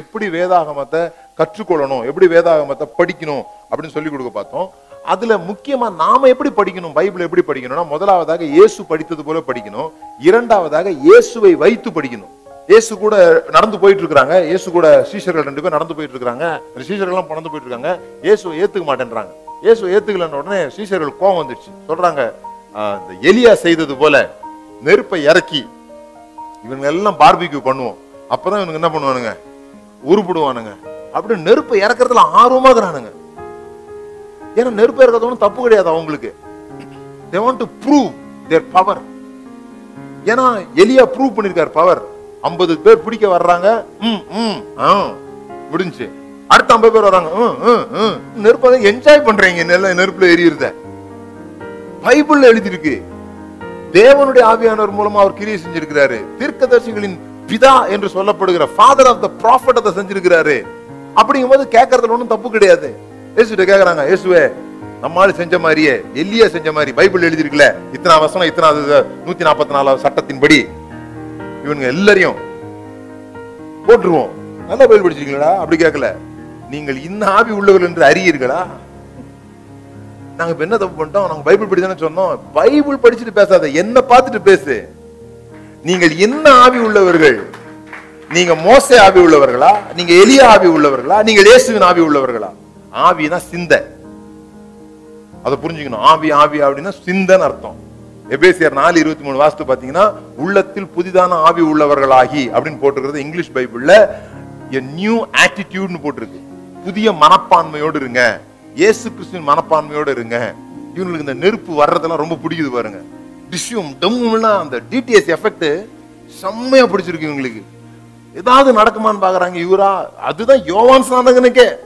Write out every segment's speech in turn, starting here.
எப்படி வேதாகமத்தை கற்றுக்கொள்ளணும் எப்படி வேதாகமத்தை படிக்கணும் அப்படின்னு சொல்லி கொடுக்க பார்த்தோம். அதுல முக்கியமா நாம எப்படி படிக்கணும் பைபிள் எப்படி படிக்கணும்னா முதலாவதாக இயேசு படித்தது போல படிக்கணும். இரண்டாவதாக இயேசுவை வைத்து படிக்கணும். இயேசு கூட நடந்து போயிட்டு இருக்கிறாங்க. இயேசு கூட சீஷர்கள் ரெண்டு பேரும் நடந்து போயிட்டு இருக்காங்க அந்த எல்லாம் நடந்து போயிட்டு இருக்காங்க. இயேசுவை ஏத்துக்க மாட்டேன்றாங்க. இயேசுவை ஏத்துக்கலன்ற உடனே சீஷர்கள் கோவம் வந்துடுச்சு. சொல்றாங்க இந்த எலியா செய்தது போல நெருப்பை இறக்கி இவங்க எல்லாம் பார்பிக்யூ பண்ணுவோம். அப்பதான் இவனுக்கு என்ன பண்ணுவானுங்க? உருப்பிடுவானுங்க. அப்படி நெருப்பை இறக்குறதுல ஆர்வமா இருக்கிறானுங்க. ஏன்னா நெருப்பு இறக்கிறது ஒண்ணும் தப்பு கிடையாது அவங்களுக்கு. They want to prove their power ஏன்னா எலியா ப்ரூவ் பண்ணிருக்காரு பவர் ஐம்பது பேர் பிடிக்க வர்றாங்க. ம் ம் ஆ முடிஞ்சுச்சு அடுத்த ஐம்பது பேர் வராங்க ம், ம், நெருப்பை என்ஜாய் பண்றீங்க. நெல்ல நெருப்புல எரியுறத பைபிள்ல எழுதியிருக்கு. தேவனுடைய ஆவியானவர் மூலமா அவர் கிரியை செஞ்சிருக்கிறாரு. தீர்க்கதர்சிகளின் பிதா என்று சொல்லப்படுகிற ஃபாதர் ஆஃப் த ப்ராஃபட் அதை செஞ்சிருக்கிறாரு. அப்படிங்கும்போது கேட்கறதுல ஒன்றும் தப்பு கிடையாது. இயேசுட்ட கேட்கறாங்க இயேசுவே நம்மால் செஞ்ச மாதிரியே எல்லியா செஞ்ச மாதிரி பைபிள் எழுதியிருக்கல இத்தனை வசனம் இத்தனை நூத்தி நாற்பத்தி நாலாவது சட்டத்தின்படி. இவனுங்க எல்லாரையும் போட்டுருவோம். நல்லா பைபிள் படிச்சிருக்கீங்களா அப்படி கேட்கல நீங்கள் இன்ன ஆவி உள்ளவர்கள் என்று அறியீர்களா? நாங்க இப்ப என்ன தப்பு பண்ணிட்டோம்? நாங்க பைபிள் படி சொன்னோம். பைபிள் படிச்சுட்டு பேசாத என்ன பார்த்துட்டு பேசு. நீங்கள் என்ன ஆவி உள்ளவர்கள்? நீங்க மோச ஆவி உள்ளவர்களா? நீங்க எளிய ஆவி உள்ளவர்களா? நீங்க இயேசுவின் ஆவி உள்ளவர்களா? ஆவினா சிந்த. அதை புரிஞ்சுக்கணும். ஆவி ஆவி அப்படின்னா சிந்தன் அர்த்தம். எபேசியர் நாலு இருபத்தி மூணு வாஸ்து பாத்தீங்கன்னா உள்ளத்தில் புதிதான ஆவி உள்ளவர்களாகி அப்படின்னு போட்டிருக்கிறது இங்கிலீஷ் பைபிள்ல. நியூ ஆட்டிடியூட்னு போட்டிருக்கு. புதிய மனப்பான்மையோடு இருங்க. இயேசு கிறிஸ்துவின் மனப்பான்மையோடு இருங்க. இவங்களுக்கு இந்த நெருப்பு வர்றதெல்லாம் ரொம்ப பிடிக்குது பாருங்க. டிஷ்யூம் டம்முன்னா அந்த டிடிஎஸ் எஃபெக்ட் செம்மையா பிடிச்சிருக்கு இவங்களுக்கு. ஏதாவது நடக்குமான்னு பாக்குறாங்க இவரா? அதுதான் யோவான் சாந்தகனுக்கே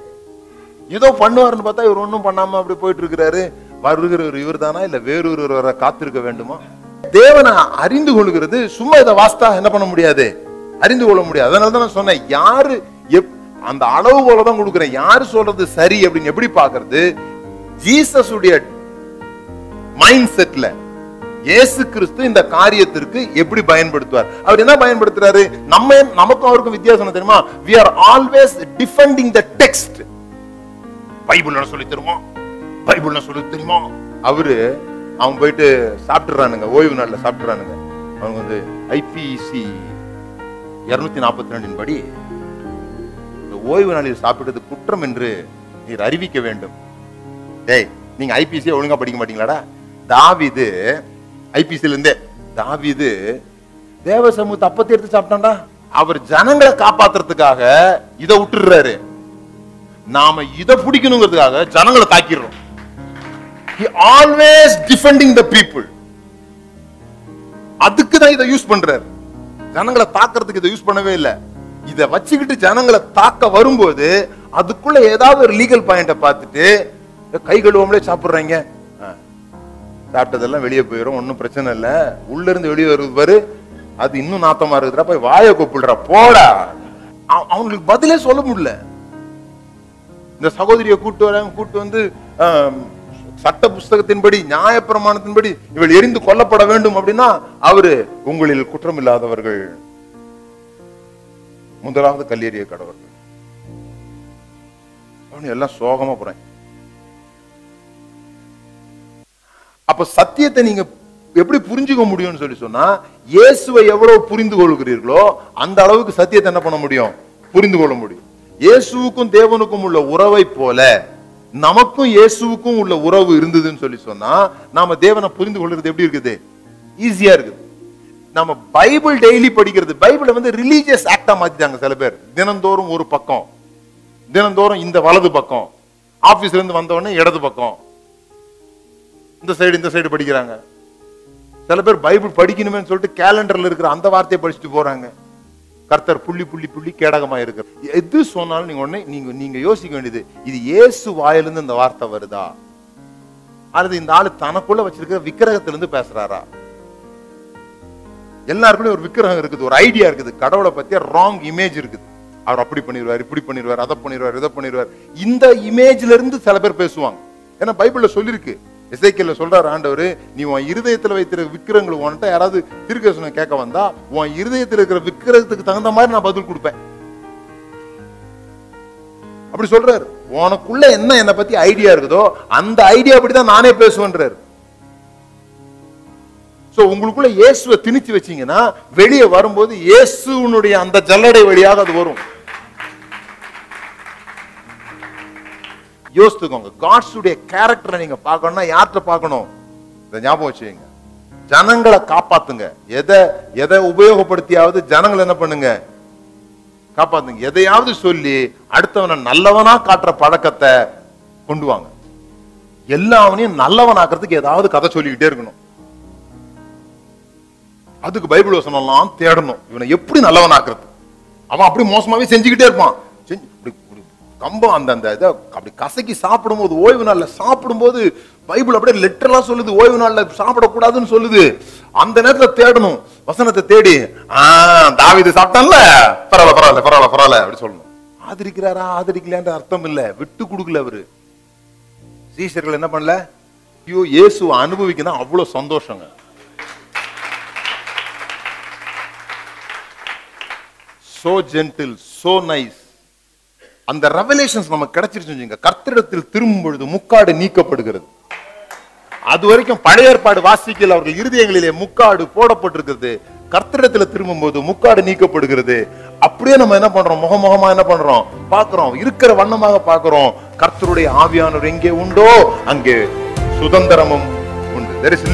ஏதோ பண்ணுவாருன்னு பார்த்தா இவர் ஒன்றும் பண்ணாம அப்படி போயிட்டு இருக்கிறாரு வருகிறவர் இவர் தானா இல்ல வேறொருவர் காத்திருக்க வேண்டுமா? தேவனை அறிந்து கொள்கிறது சும்மா இதை வாஸ்தா என்ன பண்ண முடியாது? அறிந்து கொள்ள முடியாது. அதனால தான் நான் சொன்னேன் யாரு எப்- அந்த அளவுகோல தான் கொடுக்குறேன். யாரு சொல்றது சரி அப்படின்னு எப்படி பாக்குறது ஜீசஸ் உடைய மைண்ட் செட்ல இயேசு கிறிஸ்து இந்த காரியத்திற்கு எப்படி பயன்படுத்துவார்? அவர் என்ன பயன்படுத்துறாரு? நம்ம நமக்கும் அவருக்கும் வித்தியாசம் என்ன தெரியுமா? We are always defending the text Bible சொல்லி தருமா? பைபிள் சொல்லி தெரியுமா அவரு அவன் போயிட்டு சாப்பிட்டுறானுங்க ஓய்வு நாளில் சாப்பிட்டுறானுங்க. அவங்க வந்து ஐபிசி இருநூத்தி நாற்பத்தி ரெண்டின் படி இந்த ஓய்வு நாளில் சாப்பிட்டது குற்றம் என்று நீர் அறிவிக்க வேண்டும். டேய் நீங்க ஐபிசி ஒழுங்கா படிக்க மாட்டீங்களாடா? தாவிது ஐபிசில இருந்தே தாவிது தேவ சமூகத்தை அப்பத்தி எடுத்து சாப்பிட்டான்டா. அவர் ஜனங்களை காப்பாத்துறதுக்காக இதை விட்டுடுறாரு. நாம இதை பிடிக்கணுங்கிறதுக்காக ஜனங்களை தாக்கிடுறோம். He always defending the people. அதுக்கு தான் இதை யூஸ் பண்றாரு. ஜனங்களை தாக்குறதுக்கு இதை யூஸ் பண்ணவே இல்லை. இதை வச்சுக்கிட்டு ஜனங்களை தாக்க வரும்போது அதுக்குள்ள ஏதாவது ஒரு லீகல் பாயிண்ட பார்த்துட்டு கை கழுவாமலே சாப்பிடுறாங்க. சாப்பிட்டதெல்லாம் வெளியே போயிடும் ஒன்றும் பிரச்சனை இல்லை. உள்ள இருந்து வெளியே வருது பாரு அது இன்னும் நாத்தமா இருக்குதுடா போய் வாயை கூப்பிடுறா போடா. அவங்களுக்கு பதிலே சொல்ல முடியல. இந்த சகோதரியை கூட்டு வராங்க கூட்டு வந்து சட்ட புஸ்தகத்தின்படி நியாயப்பிரமாணத்தின்படி இவள் எரிந்து கொல்லப்பட வேண்டும் அப்படின்னா அவரு உங்களில் குற்றம் இல்லாதவர்கள் முதலாவது கல்லெறிய கடவர்கள் அவனு எல்லாம் சோகமா போறேன். அப்ப சத்தியத்தை நீங்க எப்படி புரிஞ்சுக்க முடியும்னு சொல்லி சொன்னா இயேசுவை எவ்வளவு புரிந்து கொள்கிறீர்களோ அந்த அளவுக்கு சத்தியத்தை என்ன பண்ண முடியும்? புரிந்து கொள்ள முடியும். இயேசுவுக்கும் தேவனுக்கும் உள்ள உறவை போல நமக்கும் இயேசுவுக்கும் உள்ள உறவு இருந்ததுன்னு சொல்லி சொன்னா நாம தேவனை புரிந்து கொள்றது எப்படி இருக்குது? ஈஸியா இருக்குது. நம்ம பைபிள் டெய்லி படிக்கிறது பைபிளை வந்து ரிலீஜியஸ் ஆக்டா மாத்திட்டாங்க சில பேர். தினந்தோறும் ஒரு பக்கம். தினந்தோறும் இந்த வலது பக்கம். ஆபீஸ்ல இருந்து வந்தவொடனே இடது பக்கம். இந்த சைடு இந்த சைடு படிக்கிறாங்க. சில பேர் பைபிள் படிக்கணுமேன்னு சொல்லிட்டு கேலண்டர்ல இருக்கிற அந்த வார்த்தையை படிச்சுட்டு போறாங்க. கர்த்தர் புள்ளி புள்ளி புள்ளி கேடகமா இருக்கிற எது சொன்னாலும் நீங்க உடனே நீங்க நீங்க யோசிக்க வேண்டியது இது இயேசு வாயிலிருந்து இந்த வார்த்தை வருதா? அல்லது இந்த ஆளு தனக்குள்ள வச்சிருக்கிற விக்கிரகத்திலிருந்து பேசுறாரா? எல்லாருக்குள்ளயும் ஒரு விக்கிரகம் இருக்குது ஒரு ஐடியா இருக்குது. கடவுளை பத்திய ராங் இமேஜ் இருக்குது. அவர் அப்படி பண்ணிடுவார் இப்படி பண்ணிடுவார் அதை பண்ணிடுவார் இதை பண்ணிடுவார் இந்த இமேஜ்ல இருந்து சில பேர் பேசுவாங்க. ஏன்னா பைபிள்ல சொல்லிருக்கு இசைக்கல்ல சொல்றாரு ஆண்டவர் நீ உன் இருதயத்துல வைத்திருக்க விக்கிரங்கள் உன்கிட்ட யாராவது திருக்கசனம் கேட்க வந்தா உன் இருதயத்துல இருக்கிற விக்கிரகத்துக்கு தகுந்த மாதிரி நான் பதில் கொடுப்பேன். அப்படி சொல்றாரு. உனக்குள்ள என்ன என்னை பத்தி ஐடியா இருக்குதோ அந்த ஐடியா அப்படிதான் நானே பேசுவேன்றாரு. சோ உங்களுக்குள்ள இயேசுவை திணிச்சு வச்சீங்கன்னா வெளியே வரும்போது இயேசுனுடைய அந்த ஜல்லடை வழியாக அது வரும். யோசித்துக்கோங்க. காட்ஸுடைய கேரக்டரை நீங்க பார்க்கணும்னா யார்கிட்ட பார்க்கணும்? இதை ஞாபகம் வச்சுக்கோங்க. ஜனங்களை காப்பாத்துங்க. எதை எதை உபயோகப்படுத்தியாவது ஜனங்களை என்ன பண்ணுங்க? காப்பாத்துங்க. எதையாவது சொல்லி அடுத்தவனை நல்லவனா காட்டுற பழக்கத்தை கொண்டு வாங்க. எல்லாவனையும் நல்லவனாக்குறதுக்கு ஏதாவது கதை சொல்லிக்கிட்டே இருக்கணும். அதுக்கு பைபிள் வசனம்லாம் தேடணும். இவனை எப்படி நல்லவனாக்குறது? அவன் அப்படி மோசமாவே செஞ்சுக்கிட்டே இருப்பான். செஞ்சு கம்பம் அந்த அந்த இதை அப்படி கசக்கி சாப்பிடும்போது ஓய்வு நாள்ல சாப்பிடும்போது பைபிள் அப்படியே லெட்டர்லாம் சொல்லுது ஓய்வு நாள்ல சாப்பிடக்கூடாதுன்னு சொல்லுது. அந்த நேரத்தில் தேடணும் வசனத்தை தேடி ஆ தாவிது சாப்பிட்டான்ல? பரவாயில்ல பரவாயில்ல பரவாயில்ல பரவாயில்ல அப்படி சொல்லணும். ஆதரிக்கிறாரா ஆதரிக்கலான்ற அர்த்தம் இல்லை விட்டு கொடுக்கல அவரு. சீசர்கள் என்ன பண்ணல? ஐயோ இயேசு அனுபவிக்கணும் அவ்வளவு சந்தோஷங்க. சோ ஜென்டில் சோ நைஸ் அந்த ரெவலேஷன்ஸ் நமக்கு கிடைச்சிருச்சு வச்சுங்க கர்த்தரிடத்தில் திரும்பும் பொழுது முக்காடு நீக்கப்படுகிறது. அது வரைக்கும் பழைய ஏற்பாடு வாசிக்கல அவர்கள் இருதயங்களிலே முக்காடு போடப்பட்டிருக்கிறது. கர்த்தரிடத்துல திரும்பும்போது முக்காடு நீக்கப்படுகிறது. அப்படியே நம்ம என்ன பண்றோம்? முகமுகமா என்ன பண்றோம்? பார்க்கிறோம். இருக்கிற வண்ணமாக பார்க்கிறோம். கர்த்தருடைய ஆவியானவர் எங்கே உண்டோ அங்கே சுதந்திரமும் உண்டு. There is